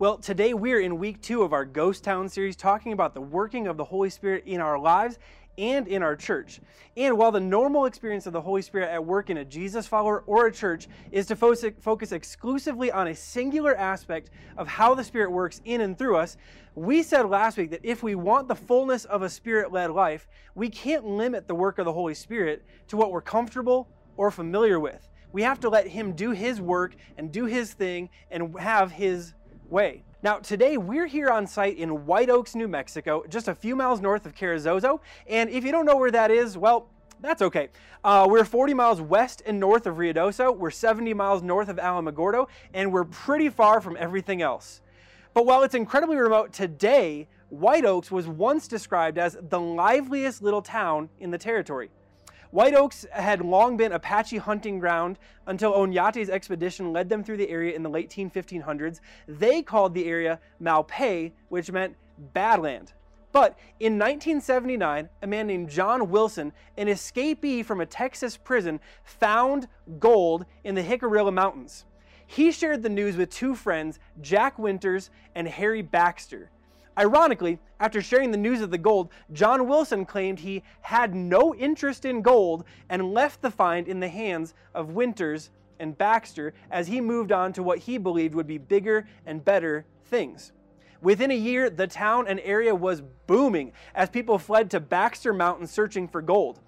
Well, today we're in week two of our Ghost Town series talking about the working of the Holy Spirit in our lives and in our church. And while the normal experience of the Holy Spirit at work in a Jesus follower or a church is to focus exclusively on a singular aspect of how the Spirit works in and through us, we said last week that if we want the fullness of a Spirit led life, we can't limit the work of the Holy Spirit to what we're comfortable or familiar with. We have to let Him do His work and do His thing and have His way. Now, today we're here on site in White Oaks, New Mexico, just a few miles north of Carrizozo. And if you don't know where that is, well, that's okay. Uh, we're 40 miles west and north of Ruidoso, we're 70 miles north of Alamogordo, and we're pretty far from everything else. But while it's incredibly remote today, White Oaks was once described as the liveliest little town in the territory. White Oaks had long been Apache hunting ground until Oñate's expedition led them through the area in the late 1500s. They called the area Malpais, which meant Badland. But in 1979, a man named John Wilson, an escapee from a Texas prison, found gold in the Jicarilla Mountains. He shared the news with two friends, Jack Winters and Harry Baxter. Ironically, after sharing the news of the gold, John Wilson claimed he had no interest in gold and left the find in the hands of Winters and Baxter as he moved on to what he believed would be bigger and better things. Within a year, the town and area was booming as people fled to Baxter Mountain searching for gold.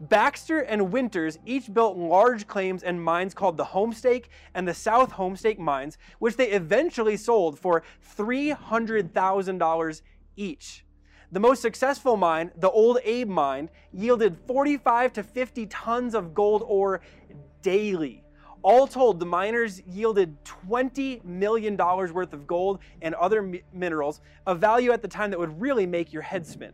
Baxter and Winters each built large claims and mines called the Homestake and the South Homestake mines, which they eventually sold for $300,000 each. The most successful mine, the Old Abe mine, yielded 45 to 50 tons of gold ore daily. All told, the miners yielded $20 million worth of gold and other minerals, a value at the time that would really make your head spin.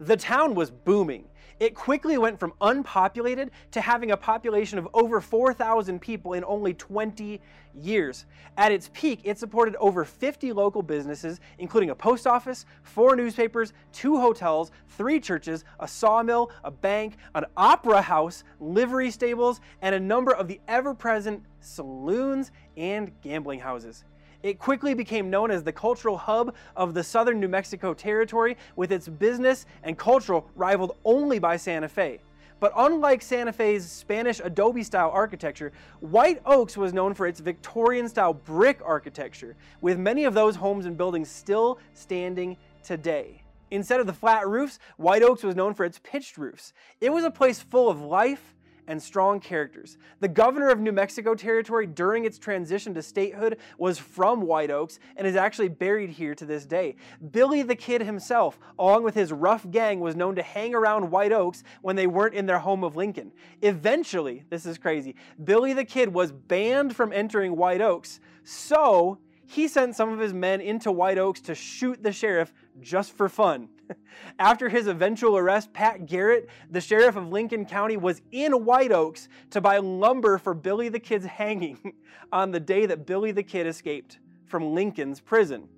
The town was booming. It quickly went from unpopulated to having a population of over 4,000 people in only 20 years. At its peak, it supported over 50 local businesses, including a post office, four newspapers, two hotels, three churches, a sawmill, a bank, an opera house, livery stables, and a number of the ever present saloons and gambling houses. It quickly became known as the cultural hub of the southern New Mexico territory, with its business and cultural rivaled only by Santa Fe. But unlike Santa Fe's Spanish adobe style architecture, White Oaks was known for its Victorian style brick architecture, with many of those homes and buildings still standing today. Instead of the flat roofs, White Oaks was known for its pitched roofs. It was a place full of life and strong characters. The governor of New Mexico Territory during its transition to statehood was from White Oaks and is actually buried here to this day. Billy the Kid himself, along with his rough gang, was known to hang around White Oaks when they weren't in their home of Lincoln. Eventually, this is crazy, Billy the Kid was banned from entering White Oaks, so he sent some of his men into White Oaks to shoot the sheriff just for fun. After his eventual arrest, Pat Garrett, the sheriff of Lincoln County, was in White Oaks to buy lumber for Billy the Kid's hanging on the day that Billy the Kid escaped from Lincoln's prison.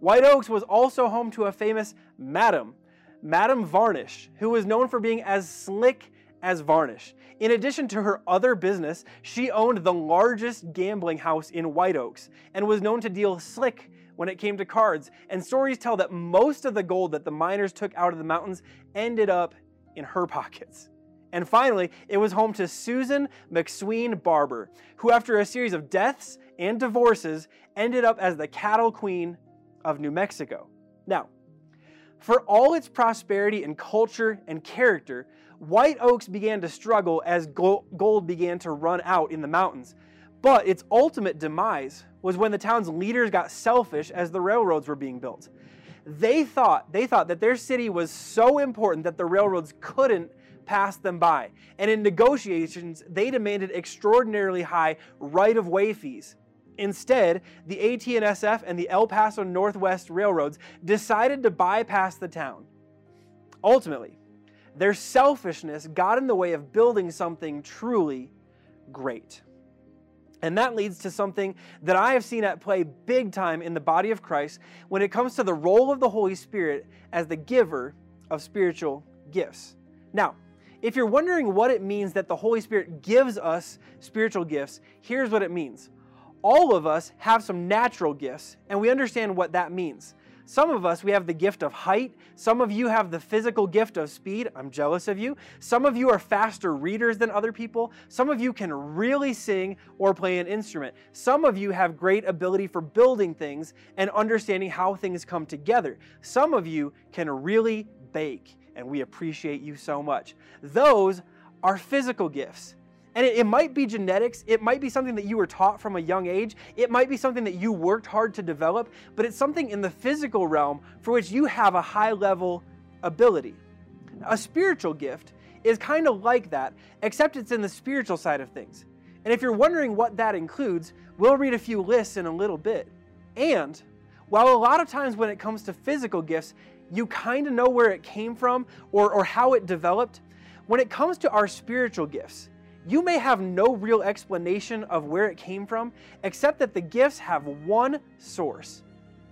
White Oaks was also home to a famous madam, Madam Varnish, who was known for being as slick as Varnish. In addition to her other business, she owned the largest gambling house in White Oaks and was known to deal slick when it came to cards, and stories tell that most of the gold that the miners took out of the mountains ended up in her pockets. And finally, it was home to Susan McSween Barber, who, after a series of deaths and divorces, ended up as the cattle queen of New Mexico. Now, for all its prosperity and culture and character, White Oaks began to struggle as gold began to run out in the mountains. But its ultimate demise was when the town's leaders got selfish as the railroads were being built. They thought, they thought that their city was so important that the railroads couldn't pass them by. And in negotiations, they demanded extraordinarily high right-of-way fees. Instead, the AT&SF and the El Paso Northwest Railroads decided to bypass the town. Ultimately, their selfishness got in the way of building something truly great. And that leads to something that I have seen at play big time in the body of Christ when it comes to the role of the Holy Spirit as the giver of spiritual gifts. Now, if you're wondering what it means that the Holy Spirit gives us spiritual gifts, here's what it means. all of us have some natural gifts, and we understand what that means. Some of us, we have the gift of height. Some of you have the physical gift of speed. I'm jealous of you. Some of you are faster readers than other people. Some of you can really sing or play an instrument. Some of you have great ability for building things and understanding how things come together. Some of you can really bake, and we appreciate you so much. Those are physical gifts. And it, it, might be genetics, it might be something that you were taught from a young age, it might be something that you worked hard to develop, but it's something in the physical realm for which you have a high level ability. A spiritual gift is kind of like that, except it's in the spiritual side of things. And if you're wondering what that includes, we'll read a few lists in a little bit. And while a lot of times when it comes to physical gifts, you kind of know where it came from or, or how it developed, when it comes to our spiritual gifts, you may have no real explanation of where it came from, except that the gifts have one source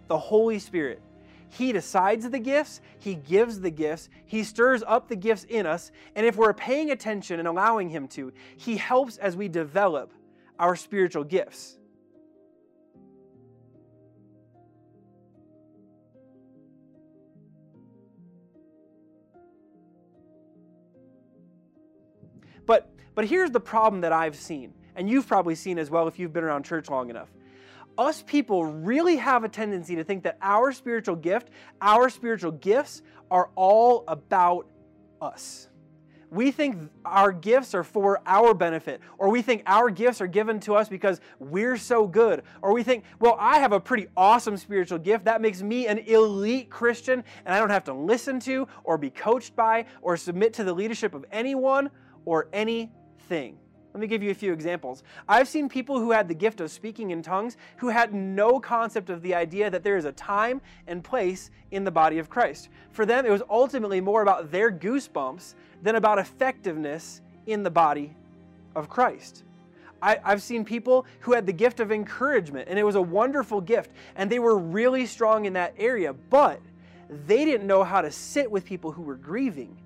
the Holy Spirit. He decides the gifts, He gives the gifts, He stirs up the gifts in us, and if we're paying attention and allowing Him to, He helps as we develop our spiritual gifts. But but here's the problem that I've seen, and you've probably seen as well if you've been around church long enough. Us people really have a tendency to think that our spiritual gift, our spiritual gifts, are all about us. We think our gifts are for our benefit, or we think our gifts are given to us because we're so good, or we think, well, I have a pretty awesome spiritual gift. That makes me an elite Christian, and I don't have to listen to, or be coached by, or submit to the leadership of anyone or any thing. Let me give you a few examples. I've seen people who had the gift of speaking in tongues who had no concept of the idea that there is a time and place in the body of Christ. For them, it was ultimately more about their goosebumps than about effectiveness in the body of Christ. I, have seen people who had the gift of encouragement, and it was a wonderful gift, and they were really strong in that area, but they didn't know how to sit with people who were grieving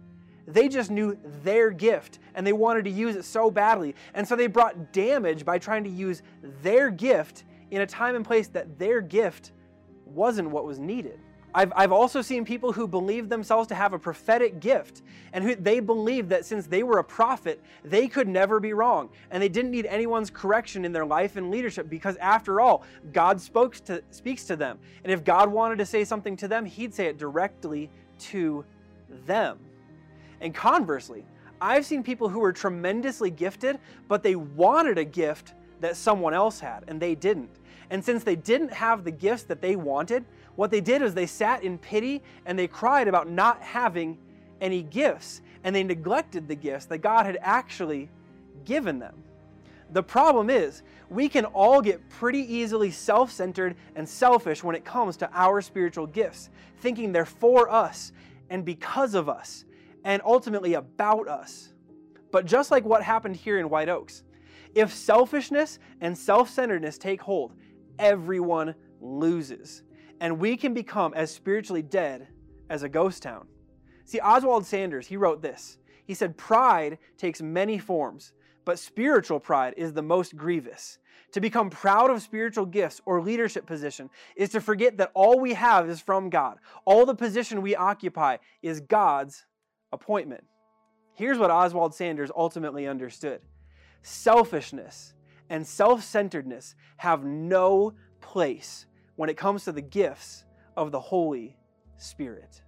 they just knew their gift and they wanted to use it so badly. And so they brought damage by trying to use their gift in a time and place that their gift wasn't what was needed. I've, I've also seen people who believe themselves to have a prophetic gift and who they believe that since they were a prophet, they could never be wrong and they didn't need anyone's correction in their life and leadership because after all, God spoke to, speaks to them. And if God wanted to say something to them, He'd say it directly to them. And conversely, I've seen people who were tremendously gifted, but they wanted a gift that someone else had, and they didn't. And since they didn't have the gifts that they wanted, what they did is they sat in pity and they cried about not having any gifts, and they neglected the gifts that God had actually given them. The problem is, we can all get pretty easily self centered and selfish when it comes to our spiritual gifts, thinking they're for us and because of us and ultimately about us. But just like what happened here in White Oaks, if selfishness and self centeredness take hold, everyone loses. And we can become as spiritually dead as a ghost town. See, Oswald Sanders, he wrote this. He said, Pride takes many forms, but spiritual pride is the most grievous. To become proud of spiritual gifts or leadership position is to forget that all we have is from God. All the position we occupy is God's appointment. Here's what Oswald Sanders ultimately understood selfishness and self centeredness have no place when it comes to the gifts of the Holy Spirit.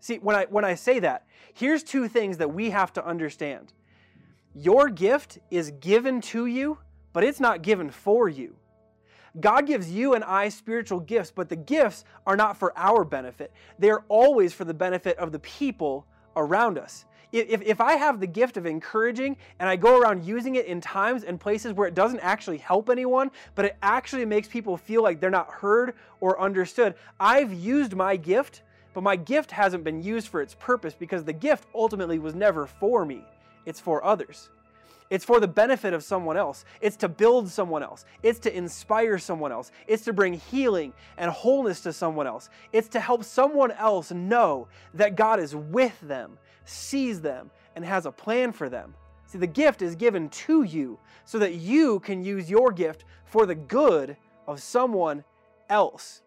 See, when I, when I say that, here's two things that we have to understand. Your gift is given to you, but it's not given for you. God gives you and I spiritual gifts, but the gifts are not for our benefit. They're always for the benefit of the people around us. If, if I have the gift of encouraging and I go around using it in times and places where it doesn't actually help anyone, but it actually makes people feel like they're not heard or understood, I've used my gift, but my gift hasn't been used for its purpose because the gift ultimately was never for me, it's for others. It's for the benefit of someone else. It's to build someone else. It's to inspire someone else. It's to bring healing and wholeness to someone else. It's to help someone else know that God is with them, sees them, and has a plan for them. See, the gift is given to you so that you can use your gift for the good of someone else.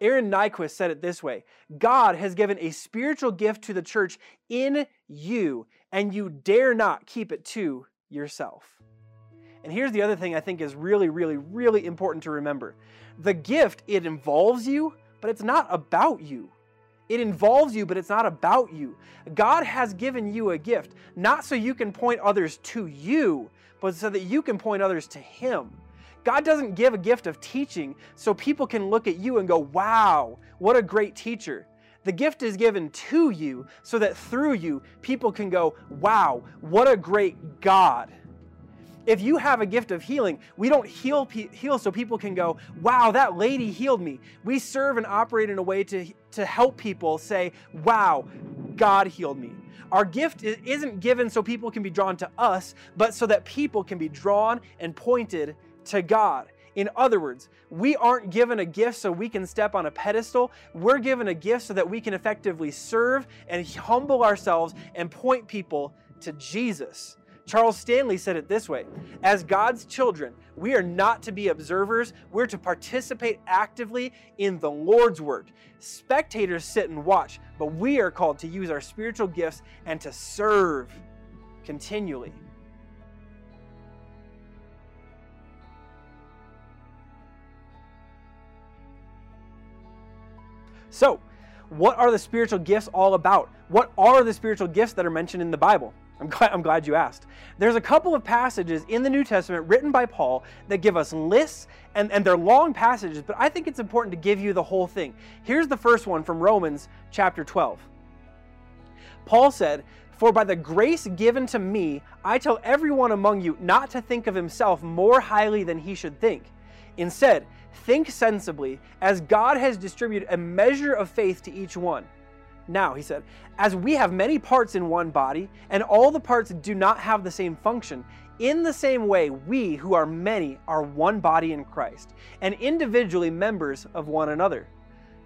Aaron Nyquist said it this way God has given a spiritual gift to the church in you, and you dare not keep it to yourself. And here's the other thing I think is really, really, really important to remember the gift, it involves you, but it's not about you. It involves you, but it's not about you. God has given you a gift, not so you can point others to you, but so that you can point others to Him. God doesn't give a gift of teaching so people can look at you and go, wow, what a great teacher. The gift is given to you so that through you, people can go, wow, what a great God. If you have a gift of healing, we don't heal, heal so people can go, wow, that lady healed me. We serve and operate in a way to, to help people say, wow, God healed me. Our gift isn't given so people can be drawn to us, but so that people can be drawn and pointed to God. In other words, we aren't given a gift so we can step on a pedestal. We're given a gift so that we can effectively serve and humble ourselves and point people to Jesus. Charles Stanley said it this way As God's children, we are not to be observers, we're to participate actively in the Lord's work. Spectators sit and watch, but we are called to use our spiritual gifts and to serve continually. So, what are the spiritual gifts all about? What are the spiritual gifts that are mentioned in the Bible? I'm glad, I'm glad you asked. There's a couple of passages in the New Testament written by Paul that give us lists, and, and they're long passages, but I think it's important to give you the whole thing. Here's the first one from Romans chapter 12. Paul said, For by the grace given to me, I tell everyone among you not to think of himself more highly than he should think. Instead, think sensibly, as God has distributed a measure of faith to each one. Now, he said, as we have many parts in one body, and all the parts do not have the same function, in the same way, we who are many are one body in Christ, and individually members of one another.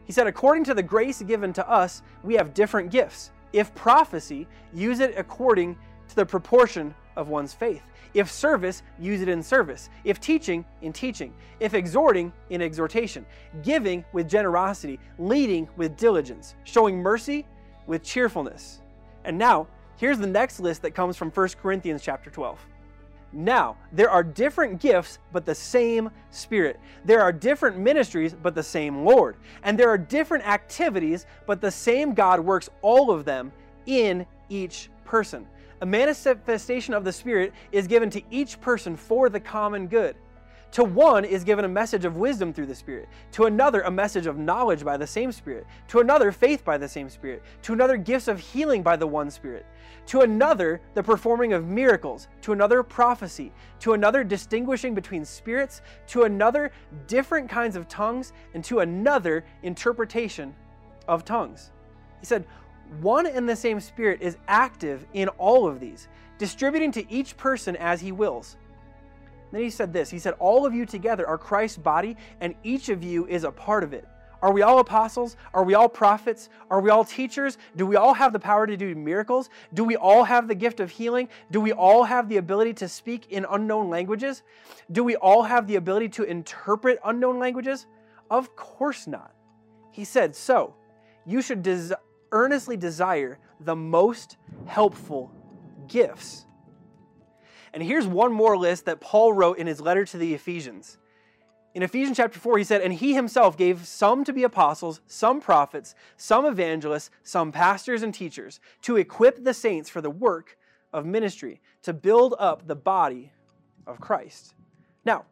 He said, according to the grace given to us, we have different gifts. If prophecy, use it according to the proportion of one's faith. If service, use it in service. If teaching, in teaching. If exhorting, in exhortation. Giving with generosity. Leading with diligence. Showing mercy with cheerfulness. And now, here's the next list that comes from 1 Corinthians chapter 12. Now, there are different gifts, but the same Spirit. There are different ministries, but the same Lord. And there are different activities, but the same God works all of them in each person. A manifestation of the Spirit is given to each person for the common good. To one is given a message of wisdom through the Spirit. To another, a message of knowledge by the same Spirit. To another, faith by the same Spirit. To another, gifts of healing by the one Spirit. To another, the performing of miracles. To another, prophecy. To another, distinguishing between spirits. To another, different kinds of tongues. And to another, interpretation of tongues. He said, one and the same Spirit is active in all of these, distributing to each person as he wills. Then he said this He said, All of you together are Christ's body, and each of you is a part of it. Are we all apostles? Are we all prophets? Are we all teachers? Do we all have the power to do miracles? Do we all have the gift of healing? Do we all have the ability to speak in unknown languages? Do we all have the ability to interpret unknown languages? Of course not. He said, So, you should des- earnestly desire the most helpful gifts. And here's one more list that Paul wrote in his letter to the Ephesians. In Ephesians chapter 4, he said, And he himself gave some to be apostles, some prophets, some evangelists, some pastors and teachers, to equip the saints for the work of ministry, to build up the body of Christ. Now,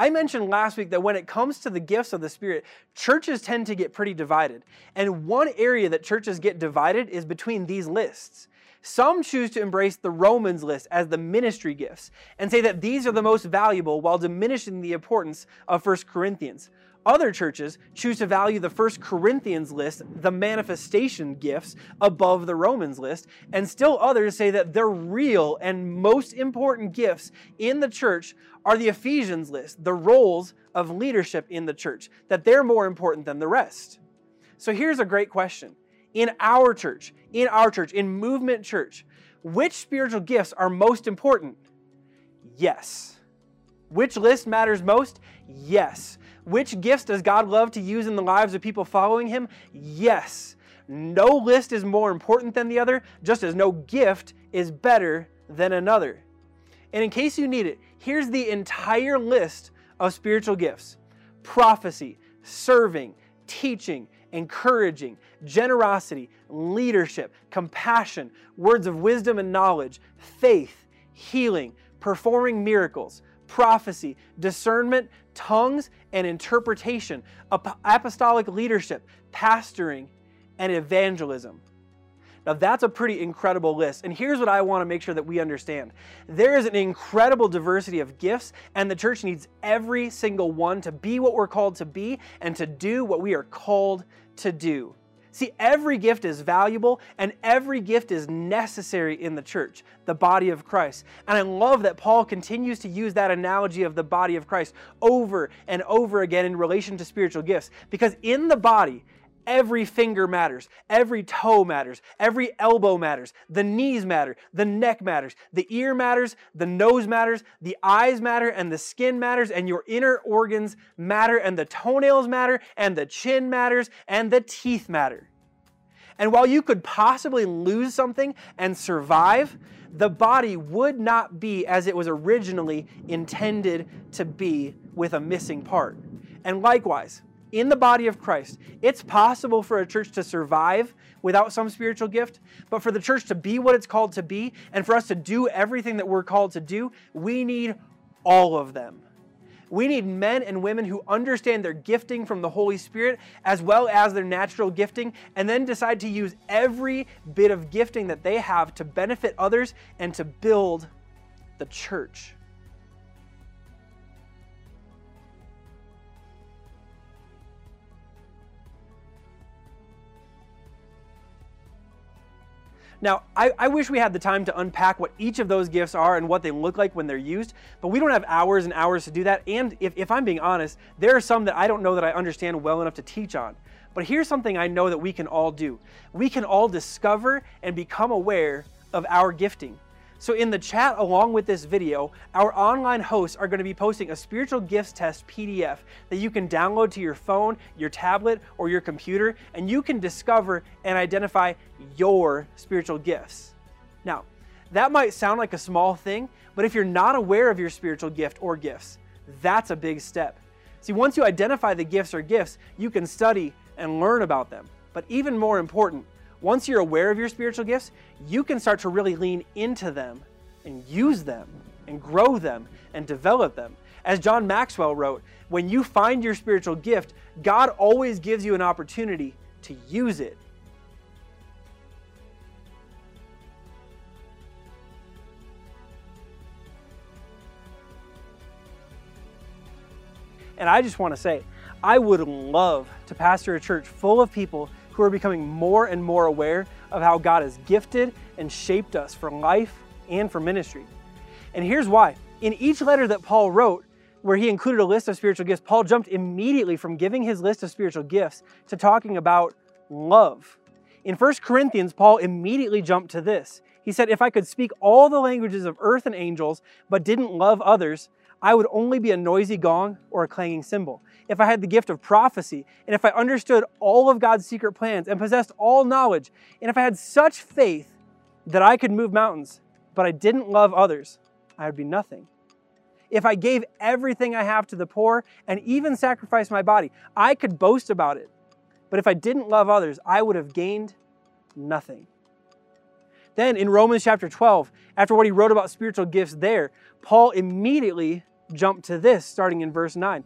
I mentioned last week that when it comes to the gifts of the Spirit, churches tend to get pretty divided. And one area that churches get divided is between these lists. Some choose to embrace the Romans list as the ministry gifts and say that these are the most valuable while diminishing the importance of 1 Corinthians. Other churches choose to value the First Corinthians list, the manifestation gifts, above the Romans list, and still others say that the real and most important gifts in the church are the Ephesians list, the roles of leadership in the church, that they're more important than the rest. So here's a great question. In our church, in our church, in Movement Church, which spiritual gifts are most important? Yes. Which list matters most? Yes. Which gifts does God love to use in the lives of people following Him? Yes. No list is more important than the other, just as no gift is better than another. And in case you need it, here's the entire list of spiritual gifts prophecy, serving, teaching, encouraging, generosity, leadership, compassion, words of wisdom and knowledge, faith, healing, performing miracles, prophecy, discernment, tongues, and interpretation, apostolic leadership, pastoring, and evangelism. Now, that's a pretty incredible list. And here's what I want to make sure that we understand there is an incredible diversity of gifts, and the church needs every single one to be what we're called to be and to do what we are called to do. See, every gift is valuable and every gift is necessary in the church, the body of Christ. And I love that Paul continues to use that analogy of the body of Christ over and over again in relation to spiritual gifts. Because in the body, Every finger matters. Every toe matters. Every elbow matters. The knees matter. The neck matters. The ear matters. The nose matters. The eyes matter. And the skin matters. And your inner organs matter. And the toenails matter. And the chin matters. And the teeth matter. And while you could possibly lose something and survive, the body would not be as it was originally intended to be with a missing part. And likewise, in the body of Christ. It's possible for a church to survive without some spiritual gift, but for the church to be what it's called to be and for us to do everything that we're called to do, we need all of them. We need men and women who understand their gifting from the Holy Spirit as well as their natural gifting and then decide to use every bit of gifting that they have to benefit others and to build the church. Now, I, I, wish we had the time to unpack what each of those gifts are and what they look like when they're used, but we don't have hours and hours to do that. And if, if I'm being honest, there are some that I don't know that I understand well enough to teach on. But here's something I know that we can all do we can all discover and become aware of our gifting. So in the chat along with this video, our online hosts are going to be posting a spiritual gifts test PDF that you can download to your phone, your tablet, or your computer, and you can discover and identify your spiritual gifts. Now, that might sound like a small thing, but if you're not aware of your spiritual gift or gifts, that's a big step. See, once you identify the gifts or gifts, you can study and learn about them. But even more important, once you're aware of your spiritual gifts, you can start to really lean into them and use them and grow them and develop them. As John Maxwell wrote, when you find your spiritual gift, God always gives you an opportunity to use it. And I just want to say, I would love to pastor a church full of people who are becoming more and more aware of how God has gifted and shaped us for life and for ministry. And here's why. In each letter that Paul wrote, where he included a list of spiritual gifts, Paul jumped immediately from giving his list of spiritual gifts to talking about love. In 1 Corinthians, Paul immediately jumped to this. He said, If I could speak all the languages of earth and angels, but didn't love others, I would only be a noisy gong or a clanging cymbal. If I had the gift of prophecy, and if I understood all of God's secret plans and possessed all knowledge, and if I had such faith that I could move mountains, but I didn't love others, I would be nothing. If I gave everything I have to the poor and even sacrificed my body, I could boast about it. But if I didn't love others, I would have gained nothing. Then in Romans chapter 12, after what he wrote about spiritual gifts there, Paul immediately jump to this starting in verse 9.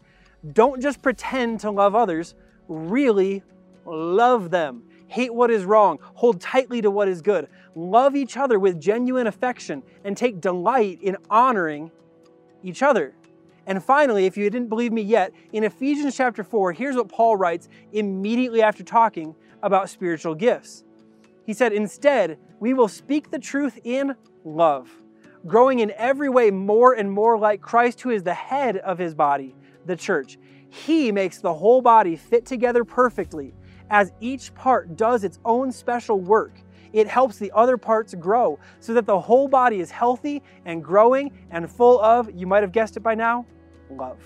Don't just pretend to love others, really love them. Hate what is wrong, hold tightly to what is good. Love each other with genuine affection and take delight in honoring each other. And finally, if you didn't believe me yet, in Ephesians chapter 4, here's what Paul writes immediately after talking about spiritual gifts. He said, Instead, we will speak the truth in love growing in every way more and more like Christ, who is the head of his body, the church. He makes the whole body fit together perfectly as each part does its own special work. it helps the other parts grow so that the whole body is healthy and growing and full of, you might have guessed it by now, love.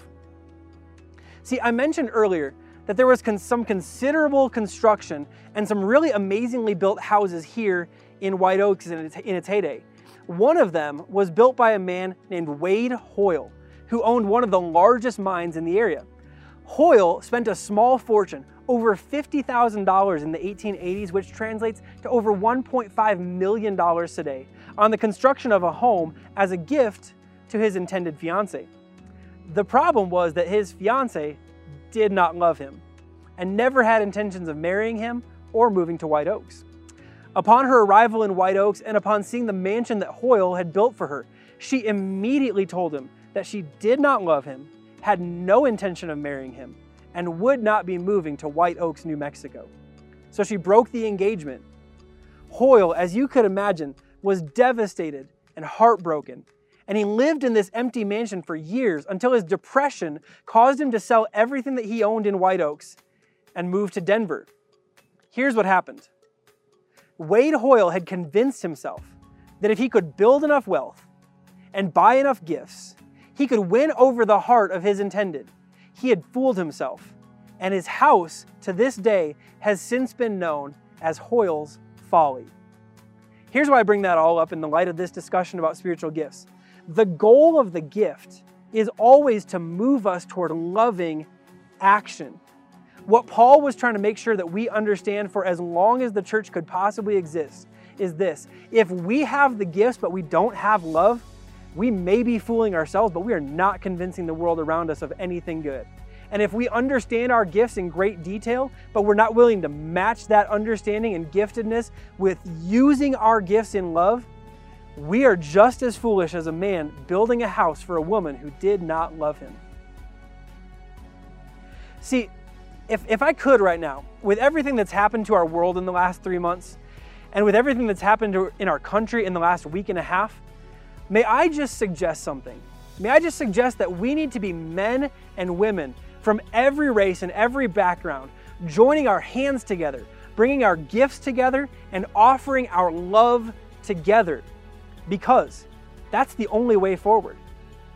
See, I mentioned earlier that there was con- some considerable construction and some really amazingly built houses here in White Oaks in its, in its heyday. One of them was built by a man named Wade Hoyle, who owned one of the largest mines in the area. Hoyle spent a small fortune, over $50,000 in the 1880s, which translates to over $1.5 million today, on the construction of a home as a gift to his intended fiancee. The problem was that his fiancee did not love him and never had intentions of marrying him or moving to White Oaks. Upon her arrival in White Oaks and upon seeing the mansion that Hoyle had built for her, she immediately told him that she did not love him, had no intention of marrying him, and would not be moving to White Oaks, New Mexico. So she broke the engagement. Hoyle, as you could imagine, was devastated and heartbroken, and he lived in this empty mansion for years until his depression caused him to sell everything that he owned in White Oaks and move to Denver. Here's what happened Wade Hoyle had convinced himself that if he could build enough wealth and buy enough gifts, he could win over the heart of his intended. He had fooled himself, and his house to this day has since been known as Hoyle's Folly. Here's why I bring that all up in the light of this discussion about spiritual gifts. The goal of the gift is always to move us toward loving action. What Paul was trying to make sure that we understand for as long as the church could possibly exist is this if we have the gifts but we don't have love, we may be fooling ourselves, but we are not convincing the world around us of anything good. And if we understand our gifts in great detail, but we're not willing to match that understanding and giftedness with using our gifts in love, we are just as foolish as a man building a house for a woman who did not love him. See, if, if I could right now, with everything that's happened to our world in the last three months, and with everything that's happened to, in our country in the last week and a half, may I just suggest something? May I just suggest that we need to be men and women from every race and every background, joining our hands together, bringing our gifts together, and offering our love together, because that's the only way forward.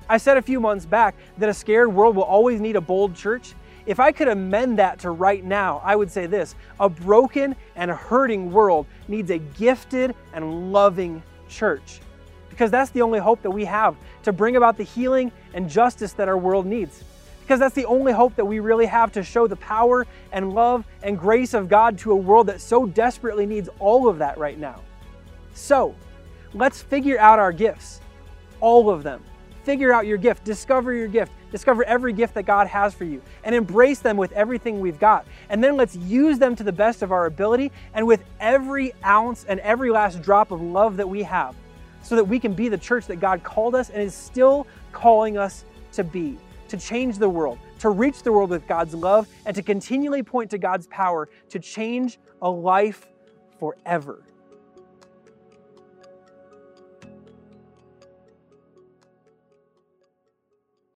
I said a few months back that a scared world will always need a bold church, if I could amend that to right now, I would say this a broken and hurting world needs a gifted and loving church. Because that's the only hope that we have to bring about the healing and justice that our world needs. Because that's the only hope that we really have to show the power and love and grace of God to a world that so desperately needs all of that right now. So, let's figure out our gifts, all of them. Figure out your gift, discover your gift, discover every gift that God has for you, and embrace them with everything we've got. And then let's use them to the best of our ability and with every ounce and every last drop of love that we have, so that we can be the church that God called us and is still calling us to be, to change the world, to reach the world with God's love, and to continually point to God's power to change a life forever.